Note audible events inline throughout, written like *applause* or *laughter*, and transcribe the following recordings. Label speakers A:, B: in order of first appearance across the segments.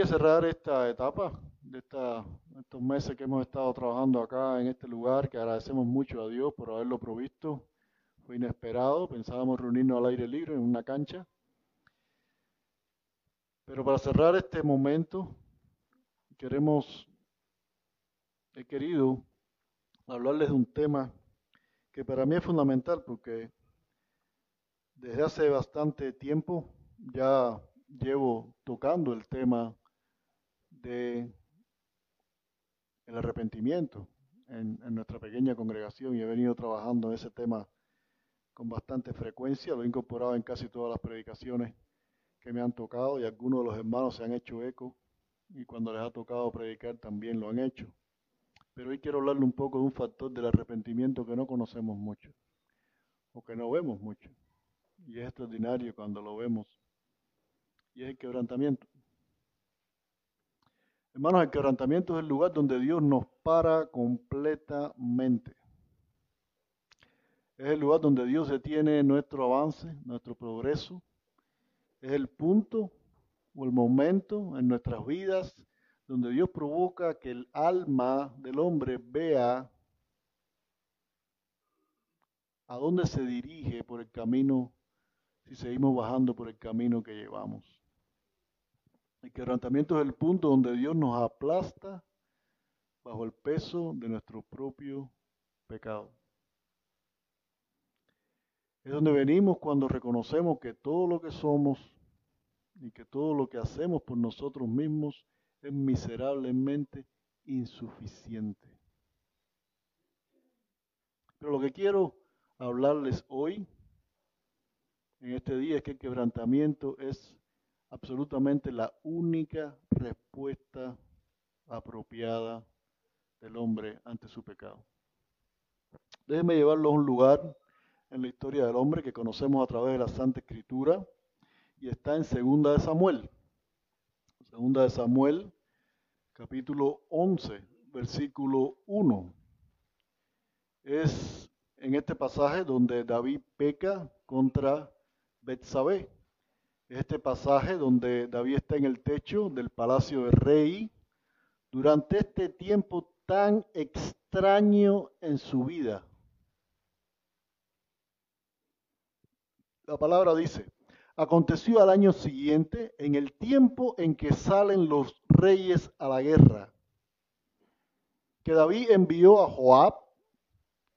A: quería cerrar esta etapa de estos meses que hemos estado trabajando acá en este lugar, que agradecemos mucho a Dios por haberlo provisto. Fue inesperado, pensábamos reunirnos al aire libre en una cancha. Pero para cerrar este momento, queremos, he querido hablarles de un tema que para mí es fundamental porque desde hace bastante tiempo ya llevo tocando el tema de el arrepentimiento en, nuestra pequeña congregación y he venido trabajando en ese tema con bastante frecuencia, lo he incorporado en casi todas las predicaciones que me han tocado y algunos de los hermanos se han hecho eco y cuando les ha tocado predicar también lo han hecho. Pero hoy quiero hablarle un poco de un factor del arrepentimiento que no conocemos mucho o que no vemos mucho. Y es extraordinario cuando lo vemos. Y es el quebrantamiento. Hermanos, el quebrantamiento es el lugar donde Dios nos para completamente. Es el lugar donde Dios detiene nuestro avance, nuestro progreso. Es el punto o el momento en nuestras vidas donde Dios provoca que el alma del hombre vea a dónde se dirige por el camino si seguimos bajando por el camino que llevamos. El quebrantamiento es el punto donde Dios nos aplasta bajo el peso de nuestro propio pecado. Es donde venimos cuando reconocemos que todo lo que somos y que todo lo que hacemos por nosotros mismos es miserablemente insuficiente. Pero lo que quiero hablarles hoy, en este día, es que el quebrantamiento es absolutamente la única respuesta apropiada del hombre ante su pecado. Déjenme llevarlo a un lugar en la historia del hombre que conocemos a través de la Santa Escritura y está en Segunda de Samuel. Segunda de Samuel, capítulo 11, versículo 1. Es en este pasaje donde David peca contra Betsabé. Este pasaje donde David está en el techo del palacio del rey durante este tiempo tan extraño en su vida. La palabra dice, Aconteció al año siguiente, en el tiempo en que salen los reyes a la guerra, que David envió a Joab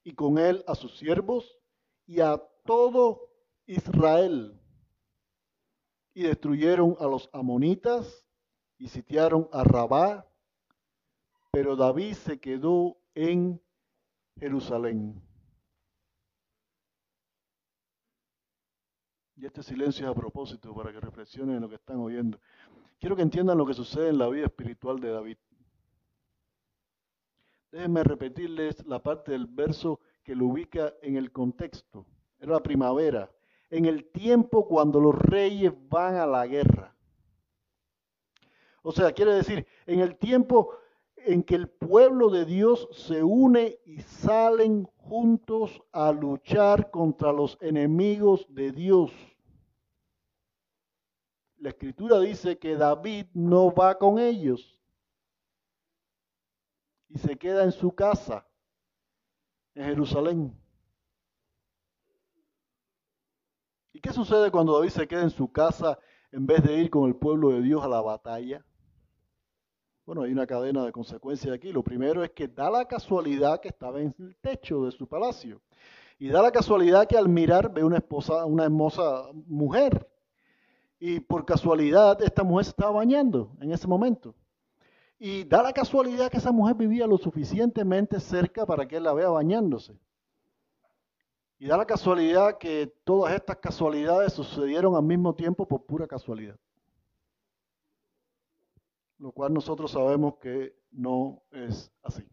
A: y con él a sus siervos y a todo Israel, y destruyeron a los amonitas y sitiaron a Rabá, pero David se quedó en Jerusalén. Y este silencio es a propósito para que reflexionen en lo que están oyendo. Quiero que entiendan lo que sucede en la vida espiritual de David. Déjenme repetirles la parte del verso que lo ubica en el contexto. Era la primavera, en el tiempo cuando los reyes van a la guerra. O sea, quiere decir, en el tiempo en que el pueblo de Dios se une y salen juntos a luchar contra los enemigos de Dios. La escritura dice que David no va con ellos y se queda en su casa en Jerusalén. ¿Y qué sucede cuando David se queda en su casa en vez de ir con el pueblo de Dios a la batalla? Bueno, hay una cadena de consecuencias aquí. Lo primero es que da la casualidad que estaba en el techo de su palacio. Y da la casualidad que al mirar ve una esposa, una hermosa mujer. Y por casualidad esta mujer se estaba bañando en ese momento. Y da la casualidad que esa mujer vivía lo suficientemente cerca para que él la vea bañándose. Y da la casualidad que todas estas casualidades sucedieron al mismo tiempo por pura casualidad lo cual nosotros sabemos que no es así.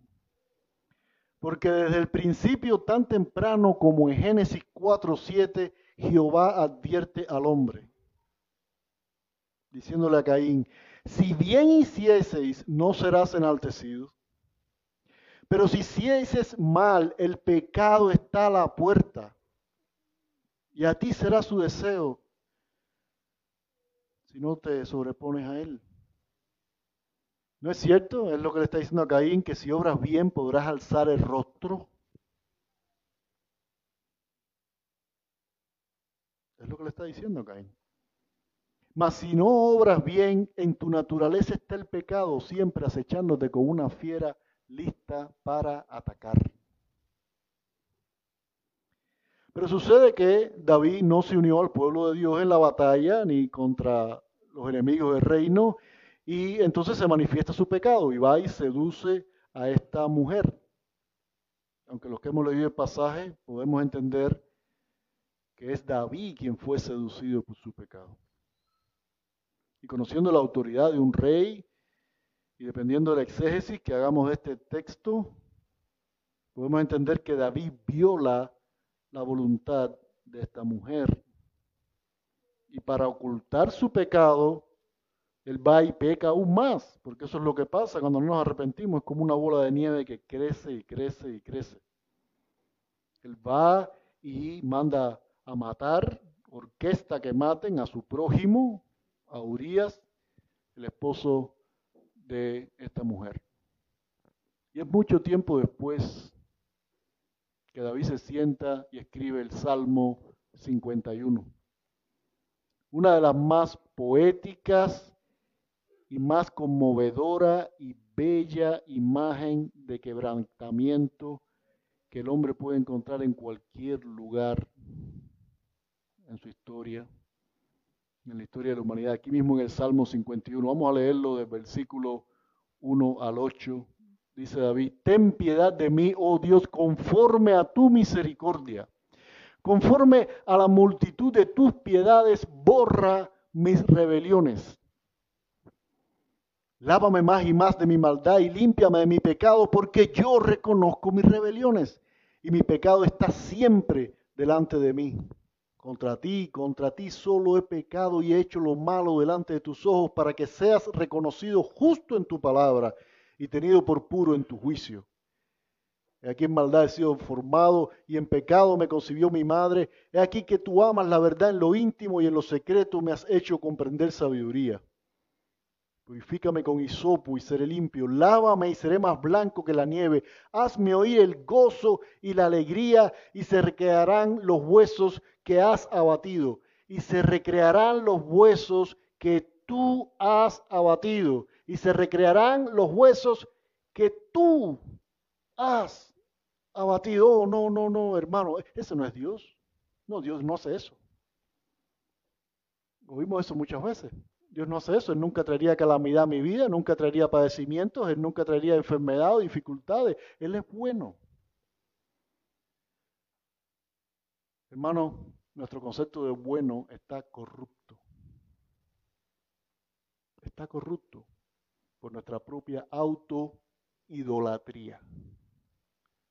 A: Porque desde el principio, tan temprano como en Génesis 4.7, Jehová advierte al hombre, diciéndole a Caín, si bien hicieseis, no serás enaltecido. Pero si hicieses mal, el pecado está a la puerta, y a ti será su deseo, si no te sobrepones a él. ¿No es cierto? Es lo que le está diciendo a Caín, que si obras bien podrás alzar el rostro. Es lo que le está diciendo Caín. Mas si no obras bien, en tu naturaleza está el pecado, siempre acechándote con una fiera lista para atacar. Pero sucede que David no se unió al pueblo de Dios en la batalla ni contra los enemigos del reino y entonces se manifiesta su pecado y va y seduce a esta mujer. Aunque los que hemos leído el pasaje podemos entender que es David quien fue seducido por su pecado. Y conociendo la autoridad de un rey y dependiendo del exégesis que hagamos de este texto, podemos entender que David viola la voluntad de esta mujer. Y para ocultar su pecado, él va y peca aún más, porque eso es lo que pasa cuando no nos arrepentimos, es como una bola de nieve que crece y crece y crece. Él va y manda a matar, orquesta que maten a su prójimo, a Urias, el esposo de esta mujer. Y es mucho tiempo después que David se sienta y escribe el Salmo 51. Una de las más poéticas y más conmovedora y bella imagen de quebrantamiento que el hombre puede encontrar en cualquier lugar en su historia, en la historia de la humanidad. Aquí mismo en el Salmo 51, vamos a leerlo del versículo 1 al 8 dice David, ten piedad de mí, oh Dios, conforme a tu misericordia. Conforme a la multitud de tus piedades, borra mis rebeliones. Lávame más y más de mi maldad y límpiame de mi pecado, porque yo reconozco mis rebeliones y mi pecado está siempre delante de mí. Contra ti, contra ti solo he pecado y he hecho lo malo delante de tus ojos para que seas reconocido justo en tu palabra y tenido por puro en tu juicio. He aquí en maldad he sido formado y en pecado me concibió mi madre. He aquí que tú amas la verdad en lo íntimo y en lo secreto me has hecho comprender sabiduría. Purifícame con hisopo y seré limpio. Lávame y seré más blanco que la nieve. Hazme oír el gozo y la alegría y se recrearán los huesos que has abatido. Y se recrearán los huesos que tú has abatido y se recrearán los huesos que tú has abatido. Oh, no, no, no, hermano, ese no es Dios. No, Dios no hace eso. Oímos eso muchas veces. Dios no hace eso. Él nunca traería calamidad a mi vida, nunca traería padecimientos, Él nunca traería enfermedad o dificultades. Él es bueno. Hermano, nuestro concepto de bueno está corrupto. Está corrupto por nuestra propia autoidolatría.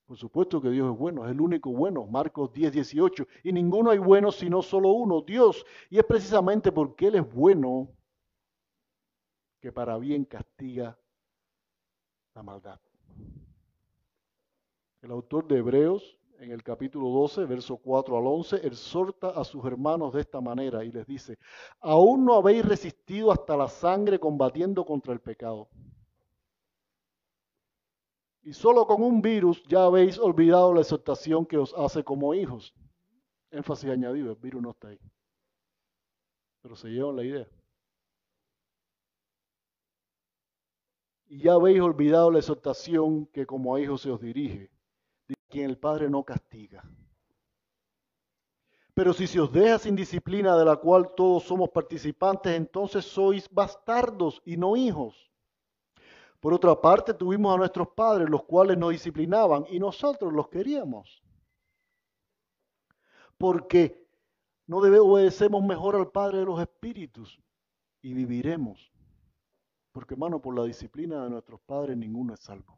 A: Por supuesto que Dios es bueno, es el único bueno, Marcos 10, 18. Y ninguno hay bueno sino solo uno, Dios. Y es precisamente porque Él es bueno que para bien castiga la maldad. El autor de Hebreos en el capítulo 12, verso 4 al 11, exhorta a sus hermanos de esta manera y les dice, aún no habéis resistido hasta la sangre combatiendo contra el pecado. Y solo con un virus ya habéis olvidado la exhortación que os hace como hijos. Énfasis añadido, el virus no está ahí. Pero se llevan la idea. Y ya habéis olvidado la exhortación que como a hijos se os dirige quien el Padre no castiga. Pero si se os deja sin disciplina de la cual todos somos participantes, entonces sois bastardos y no hijos. Por otra parte, tuvimos a nuestros padres, los cuales nos disciplinaban, y nosotros los queríamos. Porque no debe obedecemos mejor al Padre de los Espíritus y viviremos. Porque, hermano, por la disciplina de nuestros padres ninguno es salvo.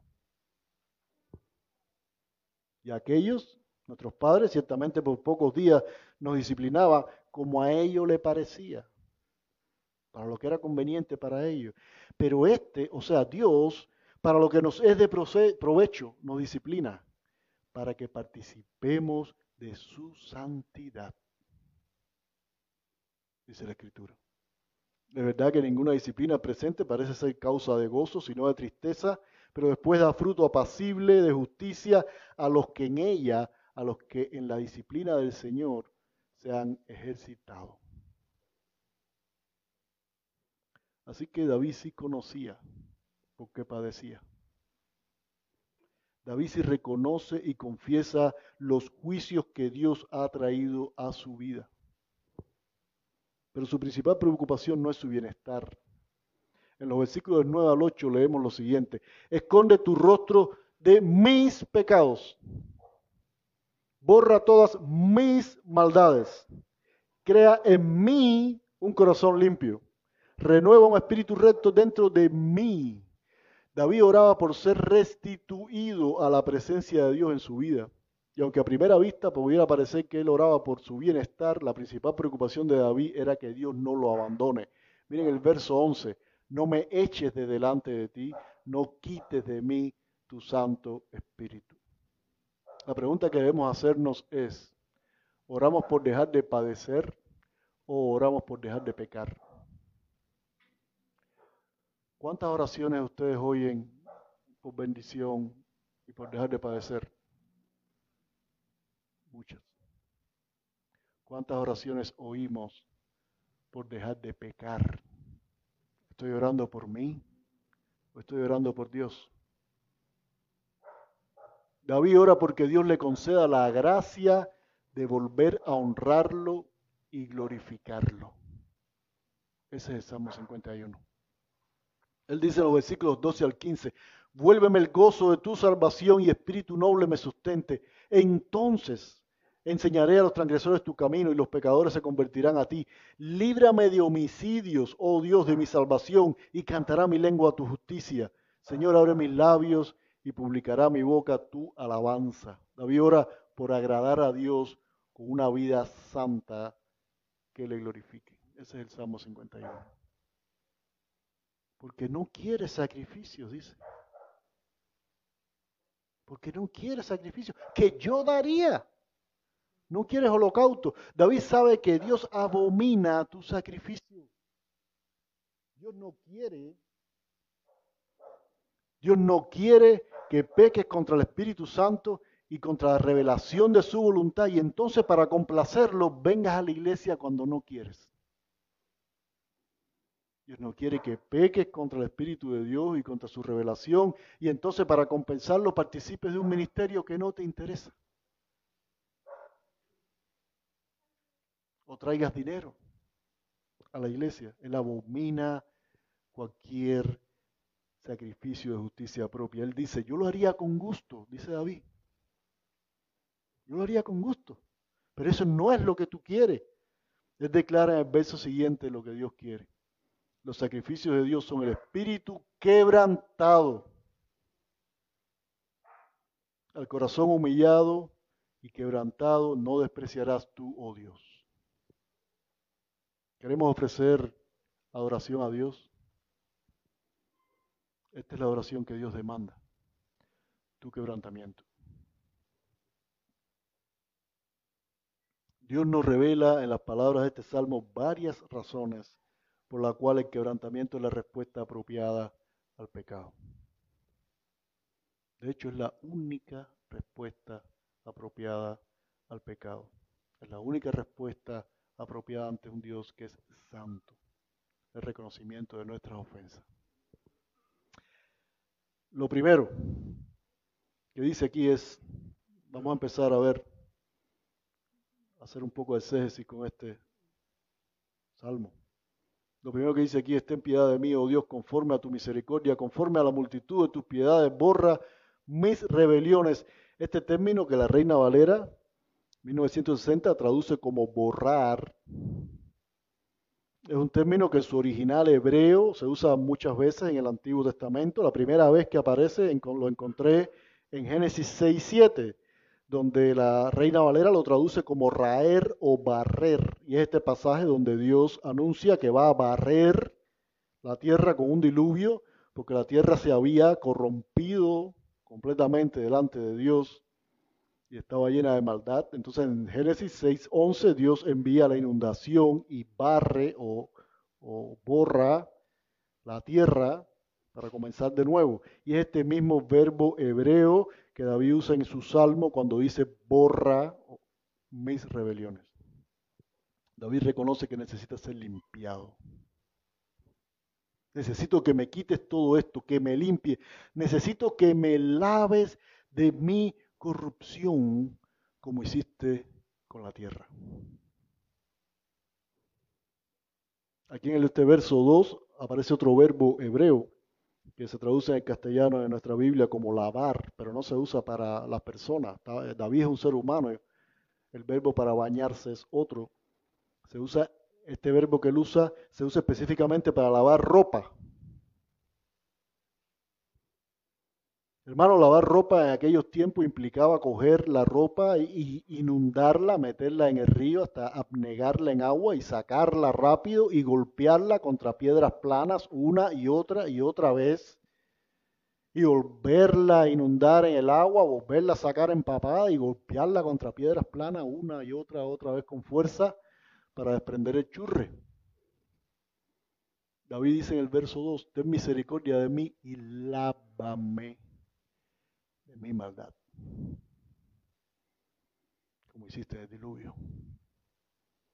A: Y aquellos, nuestros padres, ciertamente por pocos días nos disciplinaban como a ellos le parecía, para lo que era conveniente para ellos. Pero este, o sea, Dios, para lo que nos es de provecho, nos disciplina, para que participemos de su santidad, dice la Escritura. De verdad que ninguna disciplina presente parece ser causa de gozo, sino de tristeza, pero después da fruto apacible de justicia a los que en ella, a los que en la disciplina del Señor se han ejercitado. Así que David sí conocía por qué padecía. David sí reconoce y confiesa los juicios que Dios ha traído a su vida. Pero su principal preocupación no es su bienestar. En los versículos del 9 al 8 leemos lo siguiente. Esconde tu rostro de mis pecados. Borra todas mis maldades. Crea en mí un corazón limpio. Renueva un espíritu recto dentro de mí. David oraba por ser restituido a la presencia de Dios en su vida. Y aunque a primera vista pudiera parecer que él oraba por su bienestar, la principal preocupación de David era que Dios no lo abandone. Miren el verso 11, no me eches de delante de ti, no quites de mí tu Santo Espíritu. La pregunta que debemos hacernos es, ¿oramos por dejar de padecer o oramos por dejar de pecar? ¿Cuántas oraciones ustedes oyen por bendición y por dejar de padecer? Muchas. ¿Cuántas oraciones oímos por dejar de pecar? ¿Estoy orando por mí o estoy orando por Dios? David ora porque Dios le conceda la gracia de volver a honrarlo y glorificarlo. Ese es el Salmo 51. Él dice en los versículos 12 al 15, vuélveme el gozo de tu salvación y espíritu noble me sustente. Entonces Enseñaré a los transgresores tu camino y los pecadores se convertirán a ti. Líbrame de homicidios, oh Dios de mi salvación, y cantará mi lengua tu justicia. Señor, abre mis labios y publicará mi boca tu alabanza. David ora por agradar a Dios con una vida santa que le glorifique. Ese es el Salmo 51. Porque no quiere sacrificios, dice. Porque no quiere sacrificios que yo daría. No quieres holocausto. David sabe que Dios abomina tu sacrificio. Dios no quiere. Dios no quiere que peques contra el Espíritu Santo y contra la revelación de su voluntad y entonces para complacerlo vengas a la iglesia cuando no quieres. Dios no quiere que peques contra el Espíritu de Dios y contra su revelación y entonces para compensarlo participes de un ministerio que no te interesa. Traigas dinero a la iglesia. Él abomina cualquier sacrificio de justicia propia. Él dice, yo lo haría con gusto, dice David. Yo lo haría con gusto. Pero eso no es lo que tú quieres. Él declara en el verso siguiente lo que Dios quiere. Los sacrificios de Dios son el espíritu quebrantado, al corazón humillado y quebrantado no despreciarás tú, oh Dios. Queremos ofrecer adoración a Dios. Esta es la oración que Dios demanda. Tu quebrantamiento. Dios nos revela en las palabras de este salmo varias razones por las cuales el quebrantamiento es la respuesta apropiada al pecado. De hecho, es la única respuesta apropiada al pecado. Es la única respuesta apropiada ante un Dios que es santo. El reconocimiento de nuestras ofensas. Lo primero que dice aquí es, vamos a empezar a ver, a hacer un poco de exégesis con este salmo. Lo primero que dice aquí es, ten piedad de mí, oh Dios, conforme a tu misericordia, conforme a la multitud de tus piedades, borra mis rebeliones. Este término que la Reina Valera 1960 traduce como borrar. Es un término que su original hebreo se usa muchas veces en el Antiguo Testamento. La primera vez que aparece lo encontré en Génesis 6, 7, donde la Reina Valera lo traduce como raer o barrer. Y es este pasaje donde Dios anuncia que va a barrer la tierra con un diluvio, porque la tierra se había corrompido completamente delante de Dios y estaba llena de maldad. Entonces en Génesis 6.11 Dios envía la inundación y barre o, borra la tierra para comenzar de nuevo. Y es este mismo verbo hebreo que David usa en su salmo cuando dice borra mis rebeliones. David reconoce que necesita ser limpiado. Necesito que me quites todo esto, que me limpie. Necesito que me laves de mi corrupción como hiciste con la tierra. Aquí en este verso 2 aparece otro verbo hebreo que se traduce en castellano en nuestra Biblia como lavar, pero no se usa para las personas. David es un ser humano, el verbo para bañarse es otro. Se usa, este verbo que él usa, se usa específicamente para lavar ropa. Hermano, lavar ropa en aquellos tiempos implicaba coger la ropa y inundarla, meterla en el río hasta abnegarla en agua y sacarla rápido y golpearla contra piedras planas una y otra y otra vez. Y volverla a inundar en el agua, volverla a sacar empapada y golpearla contra piedras planas una y otra, otra vez con fuerza para desprender el churre. David dice en el verso 2, ten misericordia de mí y lávame mi maldad, como hiciste el diluvio.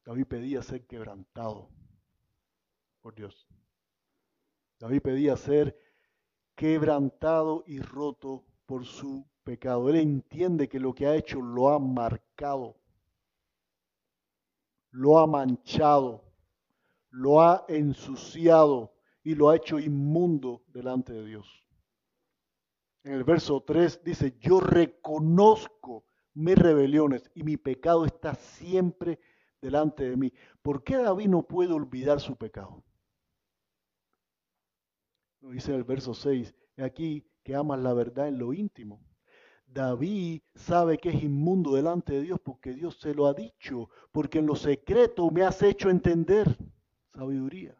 A: David pedía ser quebrantado por Dios. David pedía ser quebrantado y roto por su pecado. Él entiende que lo que ha hecho lo ha marcado, lo ha manchado, lo ha ensuciado y lo ha hecho inmundo delante de Dios en el verso 3 dice, yo reconozco mis rebeliones y mi pecado está siempre delante de mí. ¿Por qué David no puede olvidar su pecado? Lo dice en el verso 6, aquí que amas la verdad en lo íntimo. David sabe que es inmundo delante de Dios porque Dios se lo ha dicho, porque en lo secreto me has hecho entender sabiduría.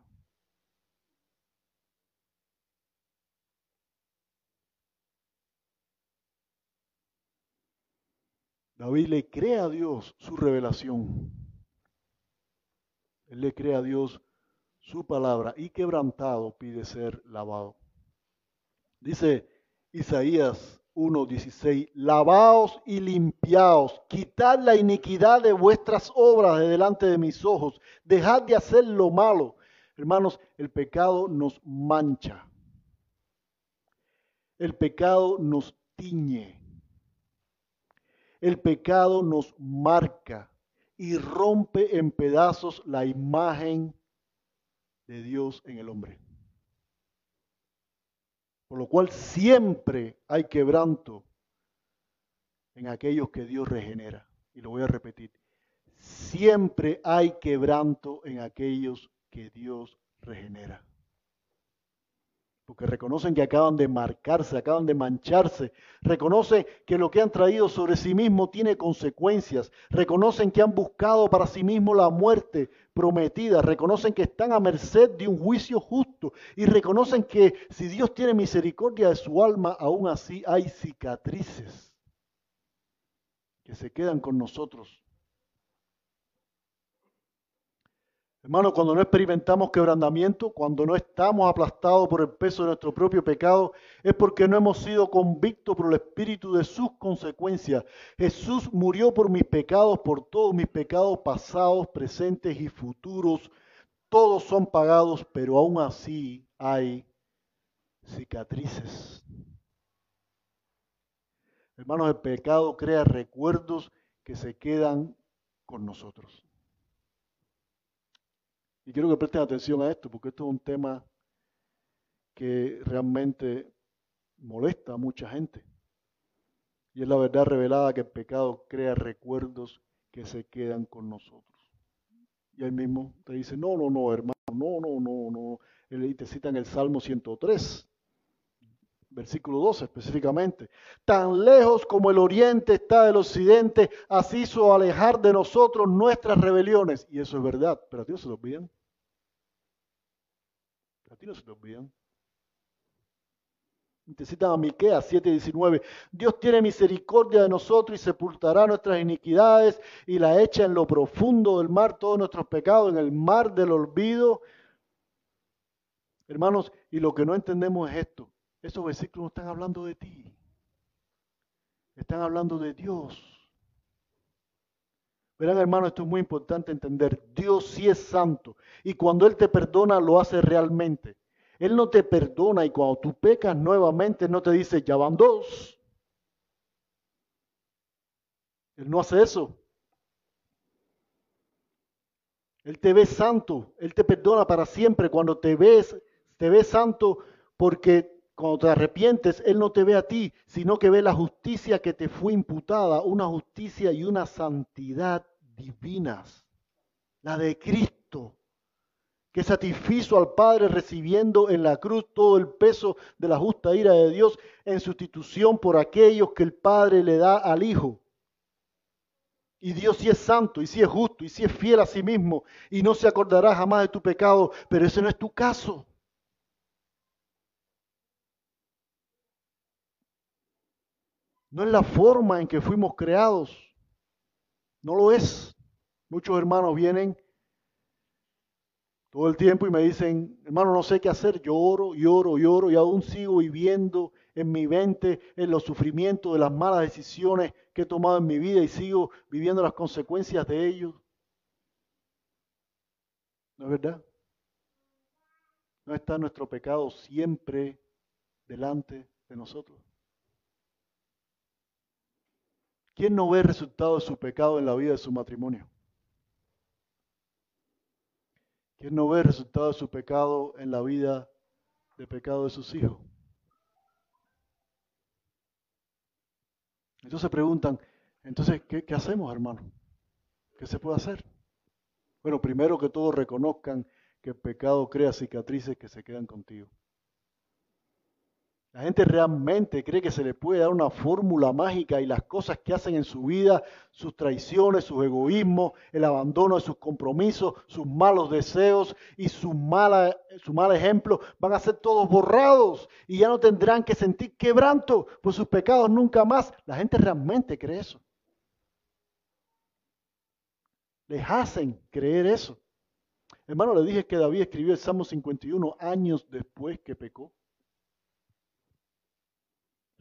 A: David le cree a Dios su revelación. Él le cree a Dios su palabra y quebrantado pide ser lavado. Dice Isaías 1:16, lavaos y limpiaos, quitad la iniquidad de vuestras obras de delante de mis ojos, dejad de hacer lo malo. Hermanos, el pecado nos mancha. El pecado nos tiñe. El pecado nos marca y rompe en pedazos la imagen de Dios en el hombre. Por lo cual siempre hay quebranto en aquellos que Dios regenera. Y lo voy a repetir. Siempre hay quebranto en aquellos que Dios regenera porque reconocen que acaban de marcarse, acaban de mancharse, reconocen que lo que han traído sobre sí mismo tiene consecuencias, reconocen que han buscado para sí mismo la muerte prometida, reconocen que están a merced de un juicio justo. Y reconocen que si Dios tiene misericordia de su alma, aún así hay cicatrices que se quedan con nosotros Hermano, cuando no experimentamos quebrantamiento, cuando no estamos aplastados por el peso de nuestro propio pecado, es porque no hemos sido convictos por el Espíritu de sus consecuencias. Jesús murió por mis pecados, por todos mis pecados pasados, presentes y futuros. Todos son pagados, pero aún así hay cicatrices. Hermanos, el pecado crea recuerdos que se quedan con nosotros. Y quiero que presten atención a esto, porque esto es un tema que realmente molesta a mucha gente. Y es la verdad revelada que el pecado crea recuerdos que se quedan con nosotros. Y él mismo te dice, no, no, no, hermano, no, no, no, no. Él te cita en el Salmo 103, versículo 12 específicamente. Tan lejos como el oriente está del occidente, así hizo alejar de nosotros nuestras rebeliones. Y eso es verdad, pero a Dios se lo olvidan. A ti no se te olvidan. Te citan a Miqueas 7:19. Dios tiene misericordia de nosotros y sepultará nuestras iniquidades y la echa en lo profundo del mar todos nuestros pecados, en el mar del olvido. Hermanos, y lo que no entendemos es esto. Esos versículos no están hablando de ti. Están hablando de Dios. Verán, hermanos, esto es muy importante entender. Dios sí es santo. Y cuando Él te perdona, lo hace realmente. Él no te perdona y cuando tú pecas nuevamente, no te dice, ya van dos. Él no hace eso. Él te ve santo, Él te perdona para siempre. Cuando te ves, te ve santo porque cuando te arrepientes, Él no te ve a ti, sino que ve la justicia que te fue imputada, una justicia y una santidad divinas, la de Cristo, que satisfizo al Padre recibiendo en la cruz todo el peso de la justa ira de Dios en sustitución por aquellos que el Padre le da al Hijo. Y Dios sí es santo, y sí es justo, y sí es fiel a sí mismo, y no se acordará jamás de tu pecado, pero ese no es tu caso. No es la forma en que fuimos creados. No lo es. Muchos hermanos vienen todo el tiempo y me dicen, hermano, no sé qué hacer. Lloro, lloro, lloro y aún sigo viviendo en mi mente en los sufrimientos de las malas decisiones que he tomado en mi vida y sigo viviendo las consecuencias de ellos. ¿No es verdad? ¿No está nuestro pecado siempre delante de nosotros? ¿Quién no ve el resultado de su pecado en la vida de su matrimonio? ¿Quién no ve el resultado de su pecado en la vida de pecado de sus hijos? Entonces preguntan, entonces, ¿qué, ¿qué, hacemos, hermano? ¿Qué se puede hacer? Bueno, primero que todos reconozcan que el pecado crea cicatrices que se quedan contigo. La gente realmente cree que se le puede dar una fórmula mágica y las cosas que hacen en su vida, sus traiciones, sus egoísmos, el abandono de sus compromisos, sus malos deseos y su, mala, su mal ejemplo van a ser todos borrados y ya no tendrán que sentir quebranto por sus pecados nunca más. La gente realmente cree eso. Les hacen creer eso. Hermano, le dije que David escribió el Salmo 51 años después que pecó.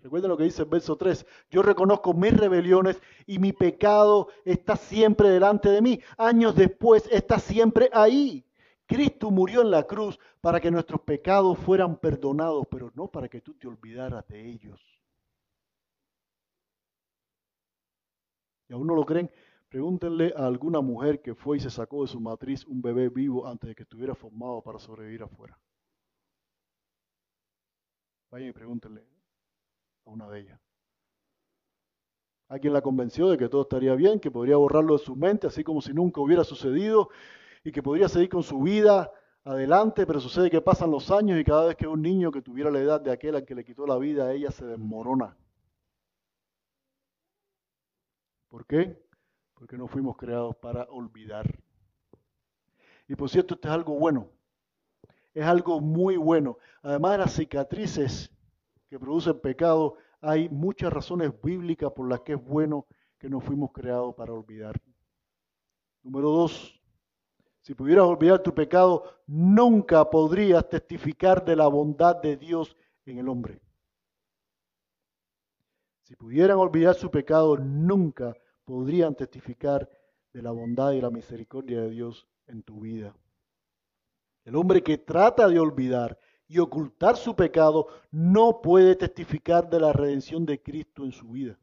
A: Recuerden lo que dice el verso 3. Yo reconozco mis rebeliones y mi pecado está siempre delante de mí. Años después está siempre ahí. Cristo murió en la cruz para que nuestros pecados fueran perdonados, pero no para que tú te olvidaras de ellos. ¿Y aún no lo creen? Pregúntenle a alguna mujer que fue y se sacó de su matriz un bebé vivo antes de que estuviera formado para sobrevivir afuera. Vayan y pregúntenle una de ellas. Hay quien la convenció de que todo estaría bien, que podría borrarlo de su mente, así como si nunca hubiera sucedido, y que podría seguir con su vida adelante, pero sucede que pasan los años y cada vez que un niño que tuviera la edad de aquel al que le quitó la vida, ella se desmorona. ¿Por qué? Porque no fuimos creados para olvidar. Y por cierto, esto es algo bueno. Es algo muy bueno. Además de las cicatrices que produce el pecado, hay muchas razones bíblicas por las que es bueno que no fuimos creados para olvidar. Número dos, si pudieras olvidar tu pecado, nunca podrías testificar de la bondad de Dios en el hombre. Si pudieran olvidar su pecado, nunca podrían testificar de la bondad y la misericordia de Dios en tu vida. El hombre que trata de olvidar y ocultar su pecado, no puede testificar de la redención de Cristo en su vida.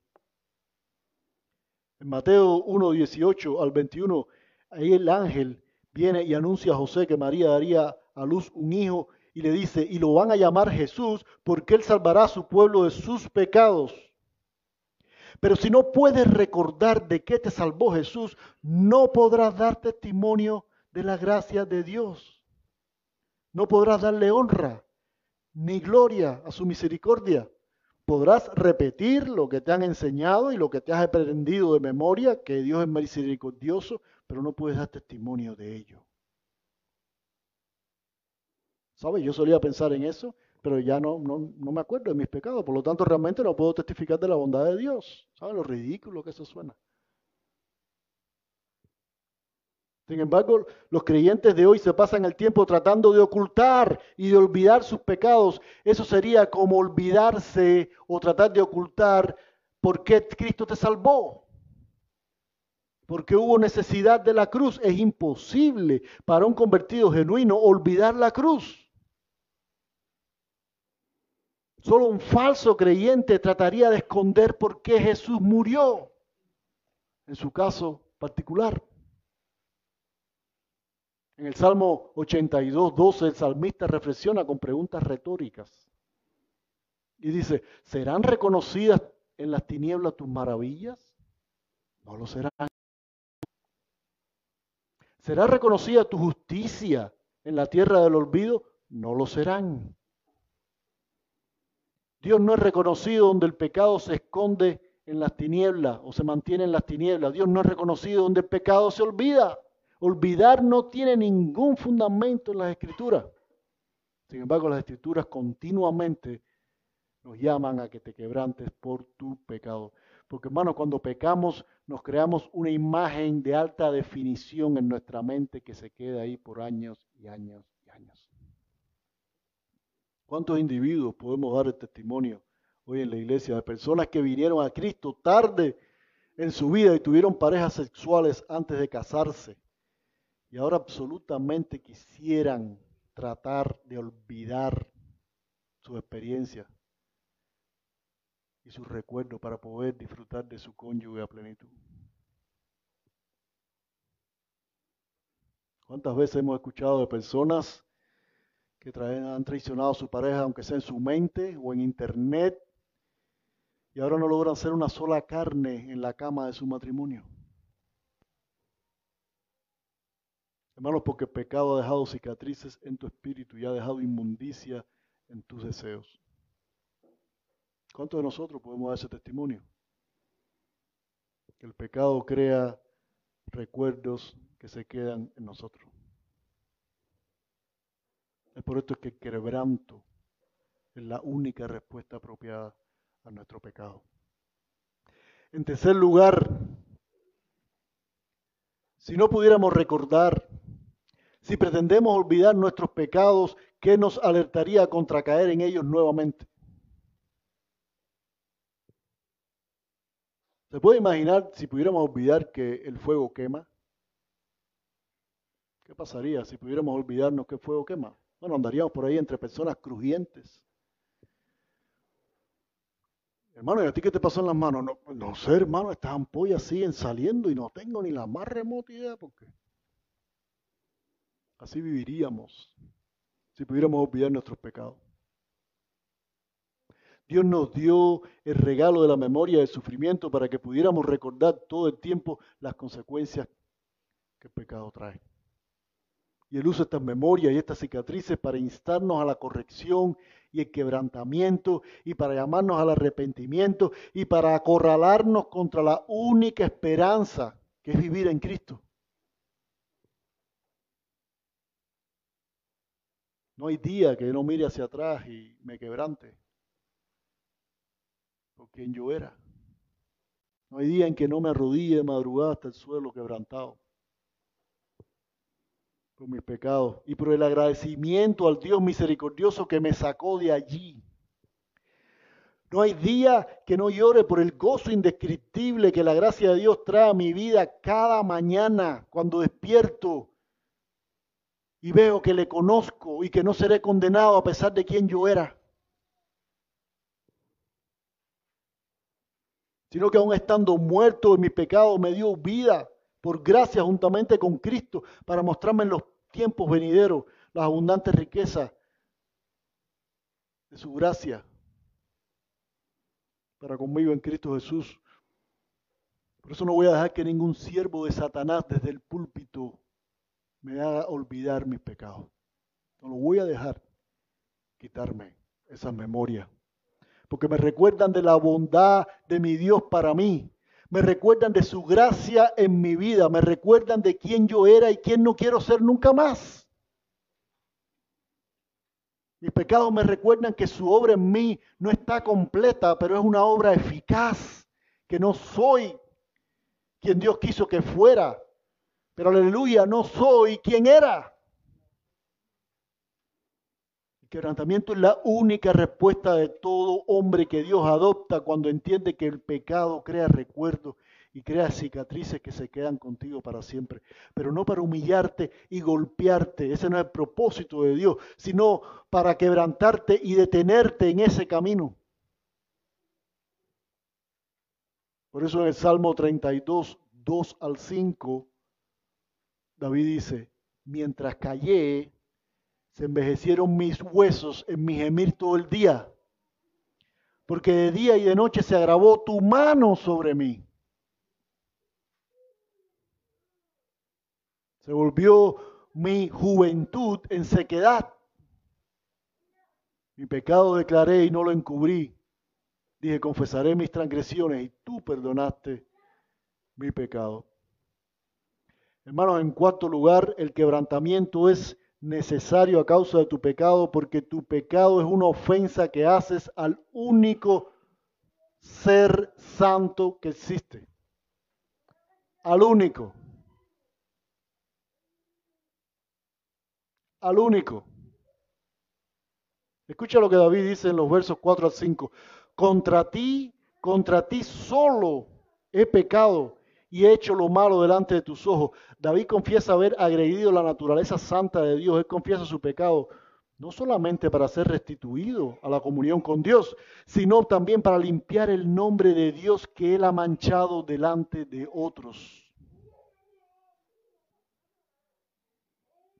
A: En Mateo 1, 18 al 21, ahí el ángel viene y anuncia a José que María daría a luz un hijo y le dice, y lo van a llamar Jesús porque él salvará a su pueblo de sus pecados. Pero si no puedes recordar de qué te salvó Jesús, no podrás dar testimonio de la gracia de Dios no podrás darle honra ni gloria a su misericordia. Podrás repetir lo que te han enseñado y lo que te has aprendido de memoria, que Dios es misericordioso, pero no puedes dar testimonio de ello. ¿Sabes? Yo solía pensar en eso, pero ya no, no, no, me acuerdo de mis pecados, por lo tanto realmente no puedo testificar de la bondad de Dios. ¿Sabes lo ridículo que eso suena? Sin embargo, los creyentes de hoy se pasan el tiempo tratando de ocultar y de olvidar sus pecados. Eso sería como olvidarse o tratar de ocultar por qué Cristo te salvó. Porque hubo necesidad de la cruz. Es imposible para un convertido genuino olvidar la cruz. Solo un falso creyente trataría de esconder por qué Jesús murió. En su caso particular. En el Salmo 82, 12, el salmista reflexiona con preguntas retóricas. Y dice, ¿serán reconocidas en las tinieblas tus maravillas? No lo serán. ¿Será reconocida tu justicia en la tierra del olvido? No lo serán. Dios no es reconocido donde el pecado se esconde en las tinieblas o se mantiene en las tinieblas. Dios no es reconocido donde el pecado se olvida. Olvidar no tiene ningún fundamento en las escrituras. Sin embargo, las escrituras continuamente nos llaman a que te quebrantes por tu pecado. Porque hermanos, cuando pecamos nos creamos una imagen de alta definición en nuestra mente que se queda ahí por años y años y años. ¿Cuántos individuos podemos dar el testimonio hoy en la iglesia de personas que vinieron a Cristo tarde en su vida y tuvieron parejas sexuales antes de casarse? Y ahora absolutamente quisieran tratar de olvidar su experiencia y sus recuerdos para poder disfrutar de su cónyuge a plenitud. ¿Cuántas veces hemos escuchado de personas que han traicionado a su pareja, aunque sea en su mente o en internet, y ahora no logran ser una sola carne en la cama de su matrimonio? Hermanos, porque pecado ha dejado cicatrices en tu espíritu y ha dejado inmundicia en tus deseos. ¿Cuántos de nosotros podemos dar ese testimonio? Que el pecado crea recuerdos que se quedan en nosotros. Es por esto que el quebranto es la única respuesta apropiada a nuestro pecado. En tercer lugar, si no pudiéramos recordar si pretendemos olvidar nuestros pecados, ¿qué nos alertaría contra caer en ellos nuevamente? ¿Se puede imaginar si pudiéramos olvidar que el fuego quema? ¿Qué pasaría si pudiéramos olvidarnos que el fuego quema? Bueno, andaríamos por ahí entre personas crujientes. Hermano, ¿y a ti qué te pasó en las manos? No, no sé, hermano, estas ampollas siguen saliendo y no tengo ni la más remota idea por qué. Así viviríamos si pudiéramos olvidar nuestros pecados. Dios nos dio el regalo de la memoria del sufrimiento para que pudiéramos recordar todo el tiempo las consecuencias que el pecado trae. Y Él usa estas memorias y estas cicatrices para instarnos a la corrección y el quebrantamiento y para llamarnos al arrepentimiento y para acorralarnos contra la única esperanza que es vivir en Cristo. No hay día que no mire hacia atrás y me quebrante por quien yo era. No hay día en que no me arrodille de madrugada hasta el suelo quebrantado por mis pecados y por el agradecimiento al Dios misericordioso que me sacó de allí. No hay día que no llore por el gozo indescriptible que la gracia de Dios trae a mi vida cada mañana cuando despierto y veo que le conozco y que no seré condenado a pesar de quien yo era. Sino que aún estando muerto en mi pecado me dio vida por gracia juntamente con Cristo para mostrarme en los tiempos venideros las abundantes riquezas de su gracia para conmigo en Cristo Jesús. Por eso no voy a dejar que ningún siervo de Satanás desde el púlpito me haga olvidar mis pecados. No lo voy a dejar quitarme esa memoria. Porque me recuerdan de la bondad de mi Dios para mí. Me recuerdan de su gracia en mi vida. Me recuerdan de quién yo era y quién no quiero ser nunca más. Mis pecados me recuerdan que su obra en mí no está completa, pero es una obra eficaz, que no soy quien Dios quiso que fuera, Pero aleluya, no soy quien era. El quebrantamiento es la única respuesta de todo hombre que Dios adopta cuando entiende que el pecado crea recuerdos y crea cicatrices que se quedan contigo para siempre. Pero no para humillarte y golpearte, ese no es el propósito de Dios, sino para quebrantarte y detenerte en ese camino. Por eso en el Salmo 32, 2 al 5, David dice, mientras callé, se envejecieron mis huesos en mi gemir todo el día, porque de día y de noche se agravó tu mano sobre mí. Se volvió mi juventud en sequedad. Mi pecado declaré y no lo encubrí. Dije, confesaré mis transgresiones y tú perdonaste mi pecado. Hermanos, en cuarto lugar, el quebrantamiento es necesario a causa de tu pecado porque tu pecado es una ofensa que haces al único ser santo que existe. Al único. Al único. Escucha lo que David dice en los versos 4 al 5. Contra ti, contra ti solo he pecado y he hecho lo malo delante de tus ojos. David confiesa haber agredido la naturaleza santa de Dios. Él confiesa su pecado no solamente para ser restituido a la comunión con Dios, sino también para limpiar el nombre de Dios que él ha manchado delante de otros.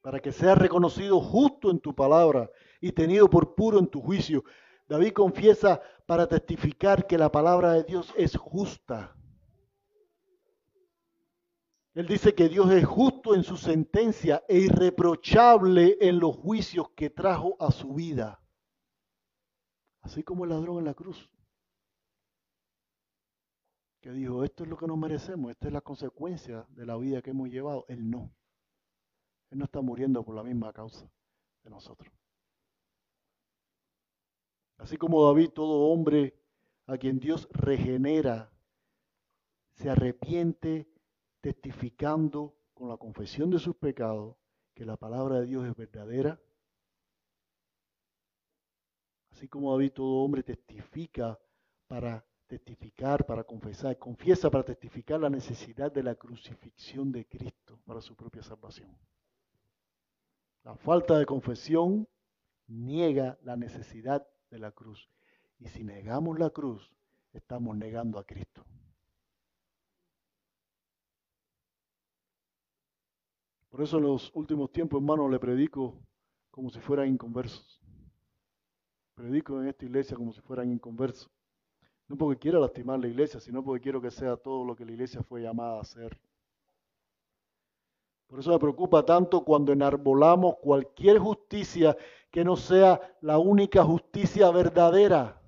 A: Para que sea reconocido justo en tu palabra y tenido por puro en tu juicio. David confiesa para testificar que la palabra de Dios es justa él dice que Dios es justo en su sentencia e irreprochable en los juicios que trajo a su vida. Así como el ladrón en la cruz. Que dijo, esto es lo que nos merecemos, esta es la consecuencia de la vida que hemos llevado. Él no. Él no está muriendo por la misma causa de nosotros. Así como David, todo hombre a quien Dios regenera, se arrepiente testificando con la confesión de sus pecados que la palabra de Dios es verdadera. Así como David, todo hombre testifica para testificar, para confesar, confiesa para testificar la necesidad de la crucifixión de Cristo para su propia salvación. La falta de confesión niega la necesidad de la cruz. Y si negamos la cruz, estamos negando a Cristo. Por eso en los últimos tiempos, hermano, le predico como si fueran inconversos. Predico en esta iglesia como si fueran inconversos. No porque quiera lastimar la iglesia, sino porque quiero que sea todo lo que la iglesia fue llamada a ser. Por eso me preocupa tanto cuando enarbolamos cualquier justicia que no sea la única justicia verdadera.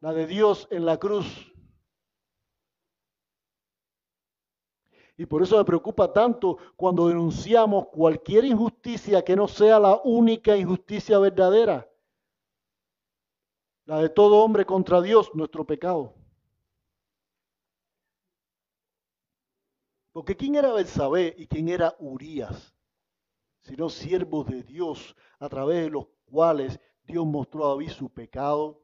A: La de Dios en la cruz. Y por eso me preocupa tanto cuando denunciamos cualquier injusticia que no sea la única injusticia verdadera. La de todo hombre contra Dios, nuestro pecado. Porque ¿quién era Belsabé y quién era Urías? Sino siervos de Dios, a través de los cuales Dios mostró a David su pecado,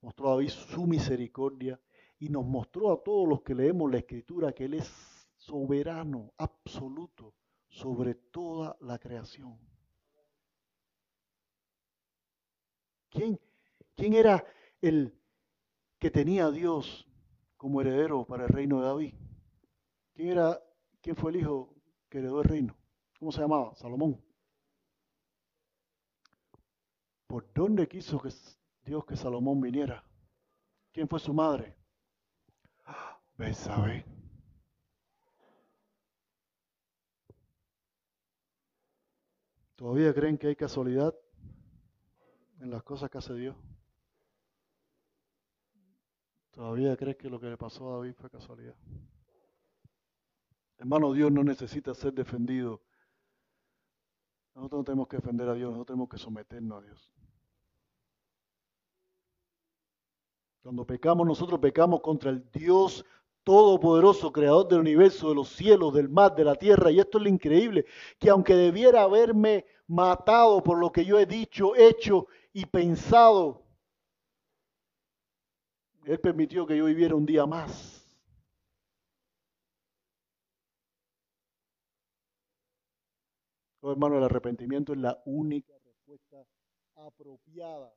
A: mostró a David su misericordia y nos mostró a todos los que leemos la escritura que Él es soberano, absoluto, sobre toda la creación. ¿Quién, quién era el que tenía a Dios como heredero para el reino de David? ¿Quién, era, ¿Quién fue el hijo que heredó el reino? ¿Cómo se llamaba? Salomón. ¿Por dónde quiso que Dios que Salomón viniera? ¿Quién fue su madre? *gasps* Betsabé. ¿Todavía creen que hay casualidad en las cosas que hace Dios? ¿Todavía crees que lo que le pasó a David fue casualidad? Hermano, Dios no necesita ser defendido. Nosotros no tenemos que defender a Dios, nosotros tenemos que someternos a Dios. Cuando pecamos, nosotros pecamos contra el Dios todopoderoso, creador del universo, de los cielos, del mar, de la tierra. Y esto es lo increíble, que aunque debiera haberme matado por lo que yo he dicho, hecho y pensado, Él permitió que yo viviera un día más. Oh, hermano, el arrepentimiento es la única respuesta apropiada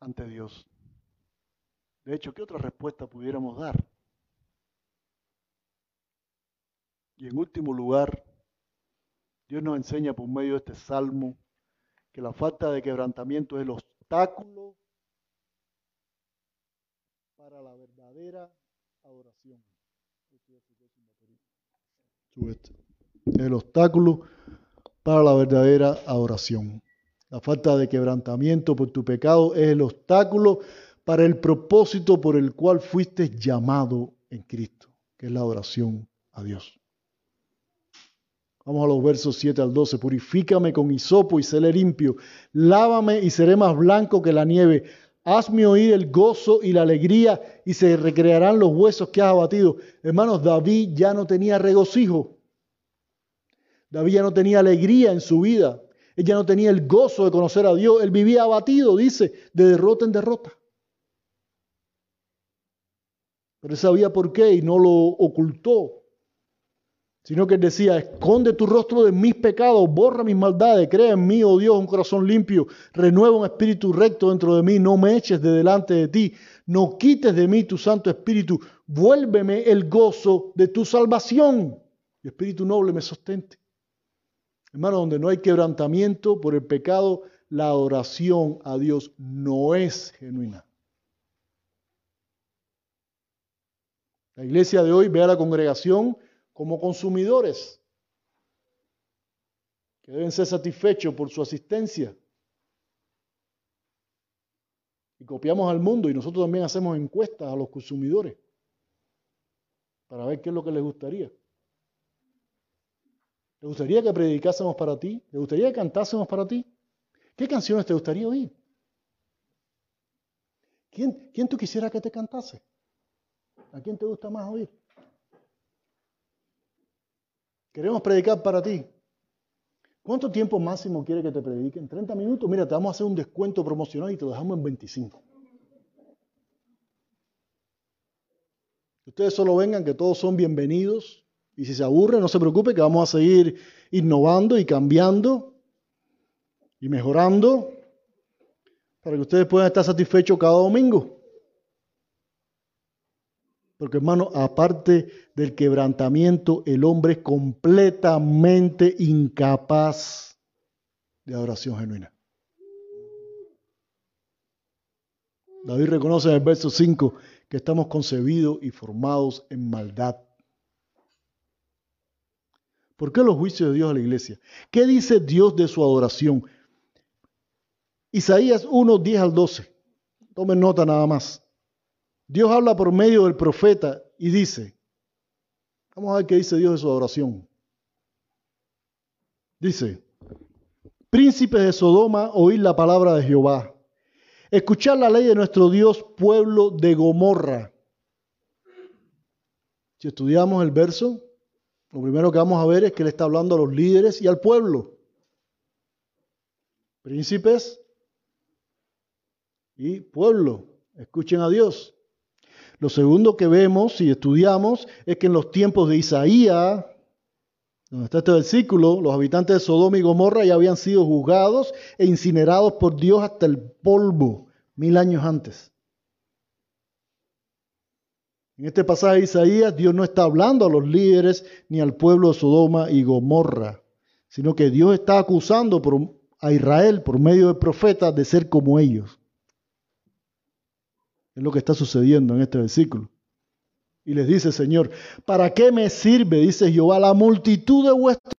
A: ante Dios. De hecho, ¿qué otra respuesta pudiéramos dar? Y en último lugar, Dios nos enseña por medio de este salmo que la falta de quebrantamiento es el obstáculo para la verdadera adoración. El obstáculo para la verdadera adoración. La falta de quebrantamiento por tu pecado es el obstáculo para el propósito por el cual fuiste llamado en Cristo, que es la adoración a Dios. Vamos a los versos 7 al 12. Purifícame con hisopo y seré limpio. Lávame y seré más blanco que la nieve. Hazme oír el gozo y la alegría y se recrearán los huesos que has abatido. Hermanos, David ya no tenía regocijo. David ya no tenía alegría en su vida. Él ya no tenía el gozo de conocer a Dios. Él vivía abatido, dice, de derrota en derrota. Pero él sabía por qué y no lo ocultó. Sino que él decía, esconde tu rostro de mis pecados, borra mis maldades, crea en mí, oh Dios, un corazón limpio, renueva un espíritu recto dentro de mí, no me eches de delante de ti, no quites de mí tu santo espíritu, vuélveme el gozo de tu salvación. Y espíritu noble me sostente. Hermano, donde no hay quebrantamiento por el pecado, la oración a Dios no es genuina. La iglesia de hoy ve a la congregación como consumidores que deben ser satisfechos por su asistencia. Y copiamos al mundo y nosotros también hacemos encuestas a los consumidores para ver qué es lo que les gustaría. ¿Te gustaría que predicásemos para ti? ¿Te gustaría que cantásemos para ti? ¿Qué canciones te gustaría oír? ¿Quién, quién tú quisiera que te cantase? ¿A quién te gusta más oír? Queremos predicar para ti. ¿Cuánto tiempo máximo quiere que te prediquen? 30 minutos. Mira, te vamos a hacer un descuento promocional y te lo dejamos en 25. Ustedes solo vengan, que todos son bienvenidos. Y si se aburren, no se preocupe, que vamos a seguir innovando y cambiando y mejorando para que ustedes puedan estar satisfechos cada domingo. Porque hermano, aparte del quebrantamiento, el hombre es completamente incapaz de adoración genuina. David reconoce en el verso 5 que estamos concebidos y formados en maldad. ¿Por qué los juicios de Dios a la iglesia? ¿Qué dice Dios de su adoración? Isaías 1, 10 al 12. Tomen nota nada más. Dios habla por medio del profeta y dice, vamos a ver qué dice Dios de su adoración. Dice, príncipes de Sodoma, oíd la palabra de Jehová. Escuchad la ley de nuestro Dios, pueblo de Gomorra. Si estudiamos el verso, lo primero que vamos a ver es que le está hablando a los líderes y al pueblo. Príncipes y pueblo, escuchen a Dios. Lo segundo que vemos y estudiamos es que en los tiempos de Isaías, donde está este versículo, los habitantes de Sodoma y Gomorra ya habían sido juzgados e incinerados por Dios hasta el polvo mil años antes. En este pasaje de Isaías, Dios no está hablando a los líderes ni al pueblo de Sodoma y Gomorra, sino que Dios está acusando a Israel por medio de profetas de ser como ellos. Es lo que está sucediendo en este versículo. Y les dice, Señor, ¿para qué me sirve, dice Jehová, la multitud de vuestros...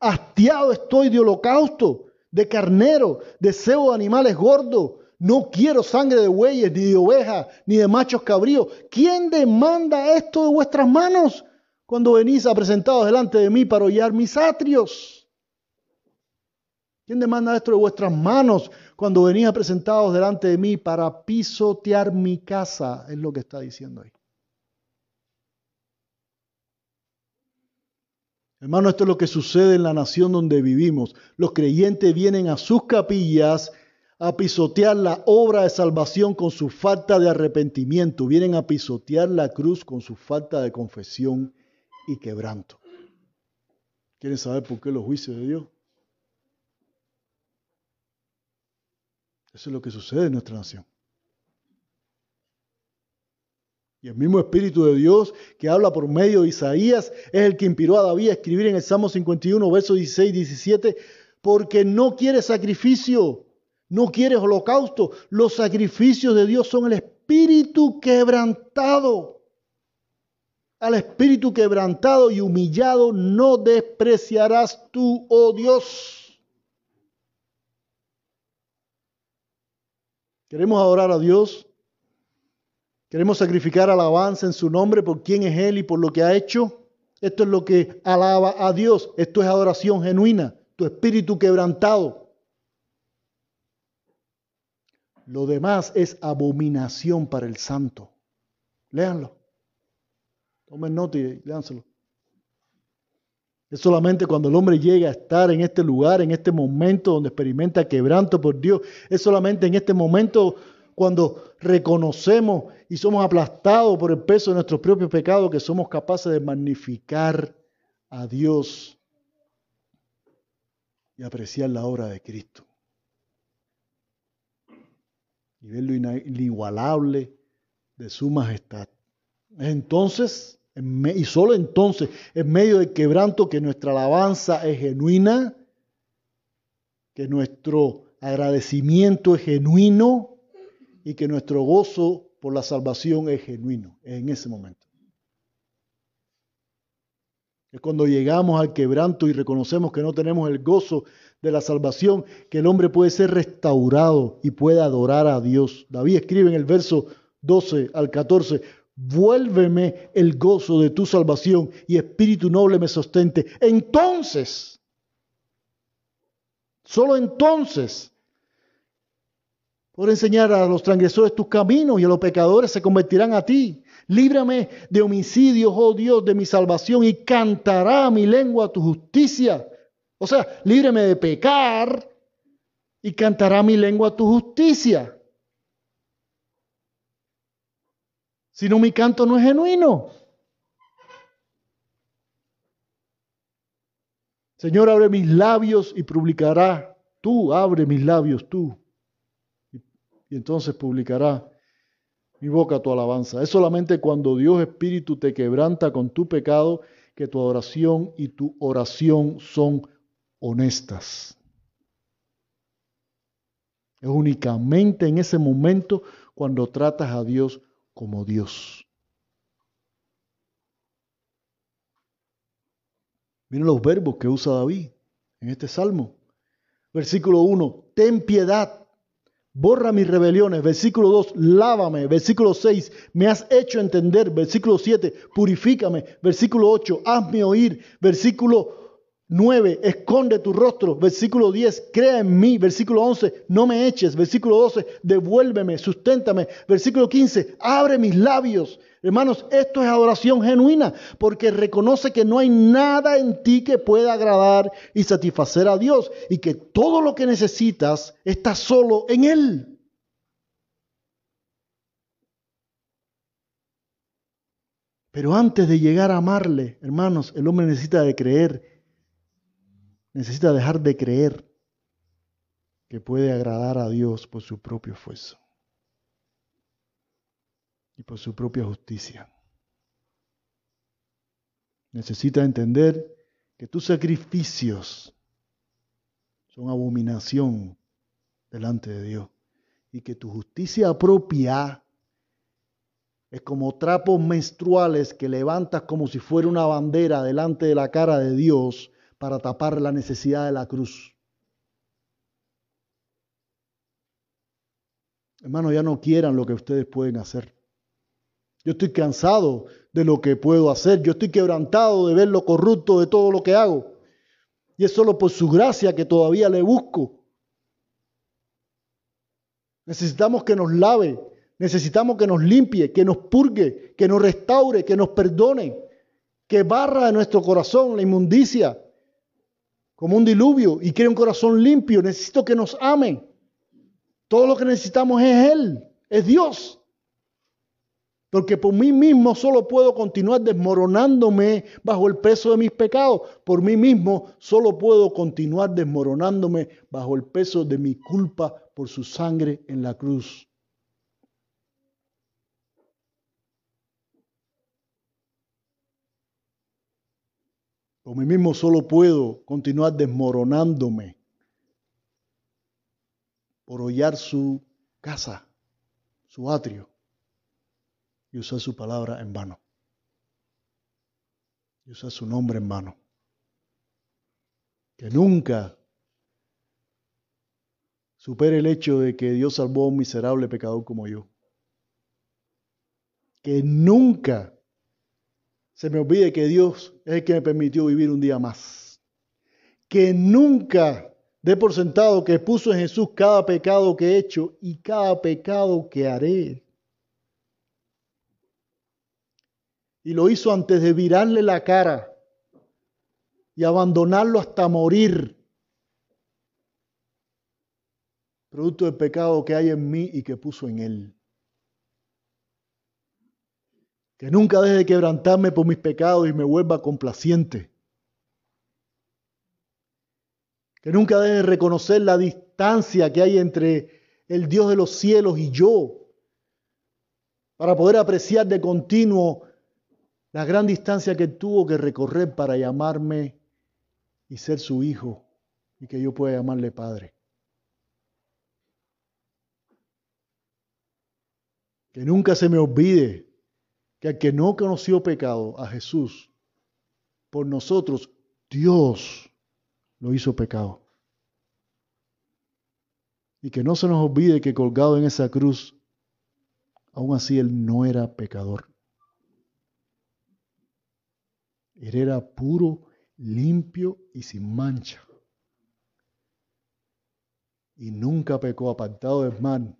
A: Hastiado estoy de holocausto, de carnero, de cebo de animales gordos. No quiero sangre de bueyes, ni de ovejas, ni de machos cabríos. ¿Quién demanda esto de vuestras manos cuando venís a presentaros delante de mí para hollar mis atrios? ¿Quién demanda esto de vuestras manos cuando venís presentados delante de mí para pisotear mi casa? Es lo que está diciendo ahí. Hermano, esto es lo que sucede en la nación donde vivimos. Los creyentes vienen a sus capillas a pisotear la obra de salvación con su falta de arrepentimiento. Vienen a pisotear la cruz con su falta de confesión y quebranto. ¿Quieren saber por qué los juicios de Dios? Eso es lo que sucede en nuestra nación. Y el mismo Espíritu de Dios que habla por medio de Isaías es el que inspiró a David a escribir en el Salmo 51, versos 16 y 17, porque no quiere sacrificio, no quiere holocausto. Los sacrificios de Dios son el espíritu quebrantado. Al espíritu quebrantado y humillado no despreciarás tú, oh Dios. Queremos adorar a Dios Queremos sacrificar alabanza en su nombre por quién es Él y por lo que ha hecho. Esto es lo que alaba a Dios. Esto es adoración genuina, tu espíritu quebrantado. Lo demás es abominación para el santo. Léanlo. Tomen nota y léanselo. Es solamente cuando el hombre llega a estar en este lugar, en este momento donde experimenta quebranto por Dios. Es solamente en este momento cuando reconocemos y somos aplastados por el peso de nuestros propios pecados, que somos capaces de magnificar a Dios y apreciar la obra de Cristo. Y ver lo inigualable de su majestad. Entonces, y solo entonces, en medio del quebranto, que nuestra alabanza es genuina, que nuestro agradecimiento es genuino, y que nuestro gozo por la salvación es genuino en ese momento. Es cuando llegamos al quebranto y reconocemos que no tenemos el gozo de la salvación, que el hombre puede ser restaurado y puede adorar a Dios. David escribe en el verso 12 al 14, vuélveme el gozo de tu salvación y espíritu noble me sostente. Entonces, solo entonces por enseñar a los transgresores tus caminos y a los pecadores se convertirán a ti. Líbrame de homicidios, oh Dios, de mi salvación y cantará mi lengua tu justicia. O sea, líbreme de pecar y cantará mi lengua tu justicia. Si no, mi canto no es genuino. Señor, abre mis labios y publicará. Tú, abre mis labios, tú y entonces publicará mi boca tu alabanza. Es solamente cuando Dios Espíritu te quebranta con tu pecado que tu adoración y tu oración son honestas. Es únicamente en ese momento cuando tratas a Dios como Dios. Miren los verbos que usa David en este salmo. Versículo 1, ten piedad Borra mis rebeliones. Versículo 2, lávame. Versículo 6, me has hecho entender. Versículo 7, purifícame. Versículo 8, hazme oír. Versículo 9, esconde tu rostro. Versículo 10, crea en mí. Versículo 11, no me eches. Versículo 12, devuélveme, susténtame. Versículo 15, abre mis labios. Hermanos, esto es adoración genuina, porque reconoce que no hay nada en ti que pueda agradar y satisfacer a Dios, y que todo lo que necesitas está solo en Él. Pero antes de llegar a amarle, hermanos, el hombre necesita de creer, necesita dejar de creer que puede agradar a Dios por su propio esfuerzo y por su propia justicia. Necesita entender que tus sacrificios son abominación delante de Dios y que tu justicia propia es como trapos menstruales que levantas como si fuera una bandera delante de la cara de Dios para tapar la necesidad de la cruz. Hermanos, ya no quieran lo que ustedes pueden hacer. Yo estoy cansado de lo que puedo hacer. Yo estoy quebrantado de ver lo corrupto de todo lo que hago. Y es solo por su gracia que todavía le busco. Necesitamos que nos lave, necesitamos que nos limpie, que nos purgue, que nos restaure, que nos perdone, que barra de nuestro corazón la inmundicia como un diluvio y quiere un corazón limpio. Necesito que nos ame. Todo lo que necesitamos es Él, es Dios. Porque por mí mismo solo puedo continuar desmoronándome bajo el peso de mis pecados. Por mí mismo solo puedo continuar desmoronándome bajo el peso de mi culpa por su sangre en la cruz. Por mí mismo solo puedo continuar desmoronándome por hollar su casa, su atrio y usar su palabra en vano. Y usar su nombre en vano. Que nunca supere el hecho de que Dios salvó a un miserable pecador como yo. Que nunca se me olvide que Dios es el que me permitió vivir un día más. Que nunca dé por sentado que puso en Jesús cada pecado que he hecho y cada pecado que haré. Y lo hizo antes de virarle la cara y abandonarlo hasta morir. Producto del pecado que hay en mí y que puso en él. Que nunca deje de quebrantarme por mis pecados y me vuelva complaciente. Que nunca deje de reconocer la distancia que hay entre el Dios de los cielos y yo. Para poder apreciar de continuo la gran distancia que tuvo que recorrer para llamarme y ser su hijo y que yo pueda llamarle padre. Que nunca se me olvide que al que no conoció pecado, a Jesús, por nosotros, Dios lo hizo pecado. Y que no se nos olvide que colgado en esa cruz, aún así Él no era pecador. Él era puro, limpio y sin mancha. Y nunca pecó apartado del mal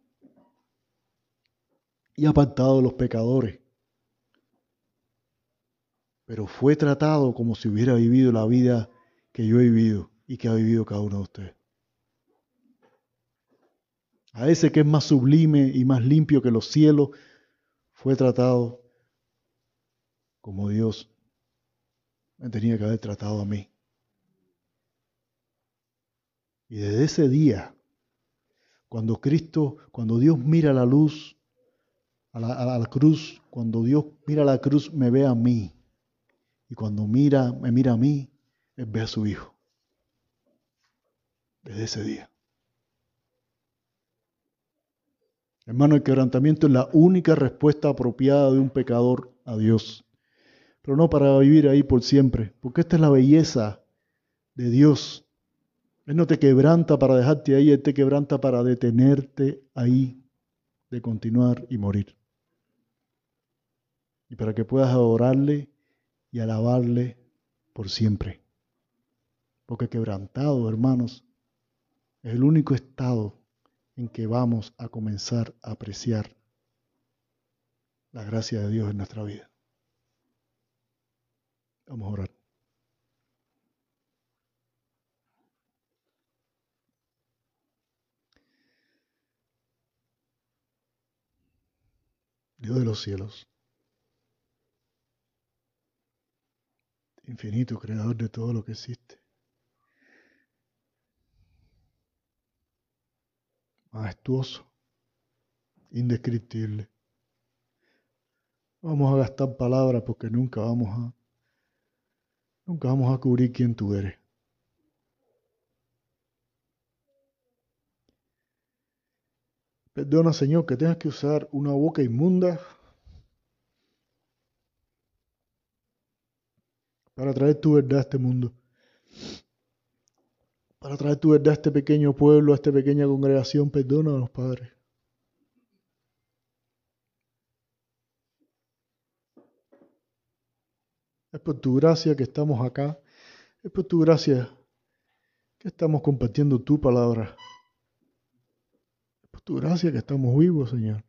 A: y apartado de los pecadores. Pero fue tratado como si hubiera vivido la vida que yo he vivido y que ha vivido cada uno de ustedes. A ese que es más sublime y más limpio que los cielos, fue tratado como Dios me tenía que haber tratado a mí. Y desde ese día, cuando Cristo, cuando Dios mira la luz, a la, a la cruz, cuando Dios mira la cruz, me ve a mí. Y cuando mira, me mira a mí, Él ve a su Hijo. Desde ese día. Hermano, el quebrantamiento es la única respuesta apropiada de un pecador a Dios pero no para vivir ahí por siempre, porque esta es la belleza de Dios. Él no te quebranta para dejarte ahí, Él te quebranta para detenerte ahí, de continuar y morir. Y para que puedas adorarle y alabarle por siempre. Porque quebrantado, hermanos, es el único estado en que vamos a comenzar a apreciar la gracia de Dios en nuestra vida. Vamos a orar. Dios de los cielos, infinito, creador de todo lo que existe, majestuoso, indescriptible. Vamos a gastar palabras porque nunca vamos a Nunca vamos a cubrir quién tú eres. Perdona, Señor, que tengas que usar una boca inmunda para traer tu verdad a este mundo. Para traer tu verdad a este pequeño pueblo, a esta pequeña congregación. Perdónanos, Padre. Es por tu gracia que estamos acá. Es por tu gracia que estamos compartiendo tu palabra. Por tu gracia que estamos vivos, Señor.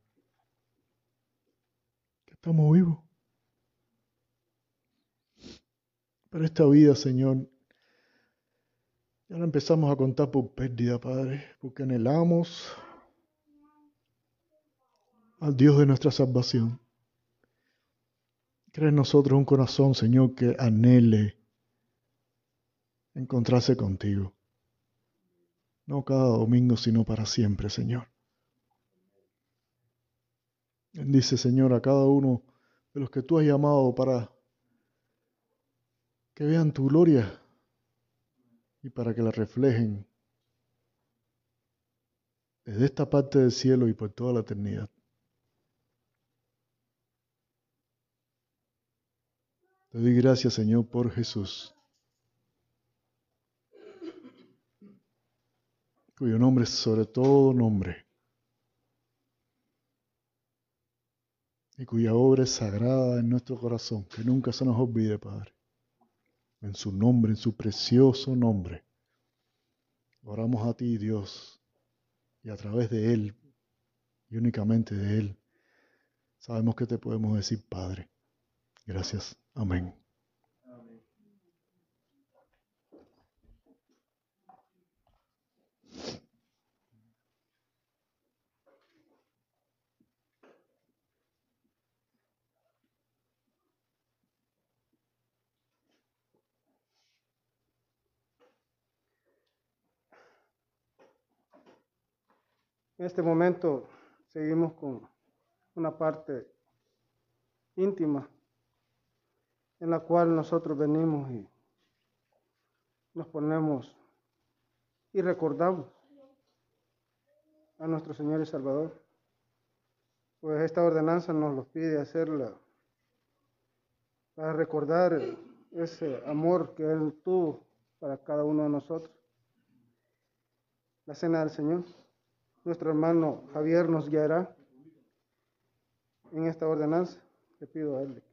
A: Que estamos vivos. Pero esta vida, Señor, ya la empezamos a contar por pérdida, Padre, porque anhelamos al Dios de nuestra salvación. Crea en nosotros un corazón, Señor, que anhele encontrarse contigo. No cada domingo, sino para siempre, Señor. Dice, Señor, a cada uno de los que tú has llamado para que vean tu gloria y para que la reflejen desde esta parte del cielo y por toda la eternidad. Te doy gracias, Señor, por Jesús, cuyo nombre es sobre todo nombre, y cuya obra es sagrada en nuestro corazón, que nunca se nos olvide, Padre. En su nombre, en su precioso nombre. Oramos a ti, Dios, y a través de Él, y únicamente de Él, sabemos que te podemos decir, Padre. Gracias. Amén.
B: En este momento seguimos con una parte íntima en la cual nosotros venimos y nos ponemos y recordamos a nuestro Señor y Salvador. Pues esta ordenanza nos lo pide hacerla para recordar ese amor que Él tuvo para cada uno de nosotros. La cena del Señor. Nuestro hermano Javier nos guiará en esta ordenanza. Le pido a Él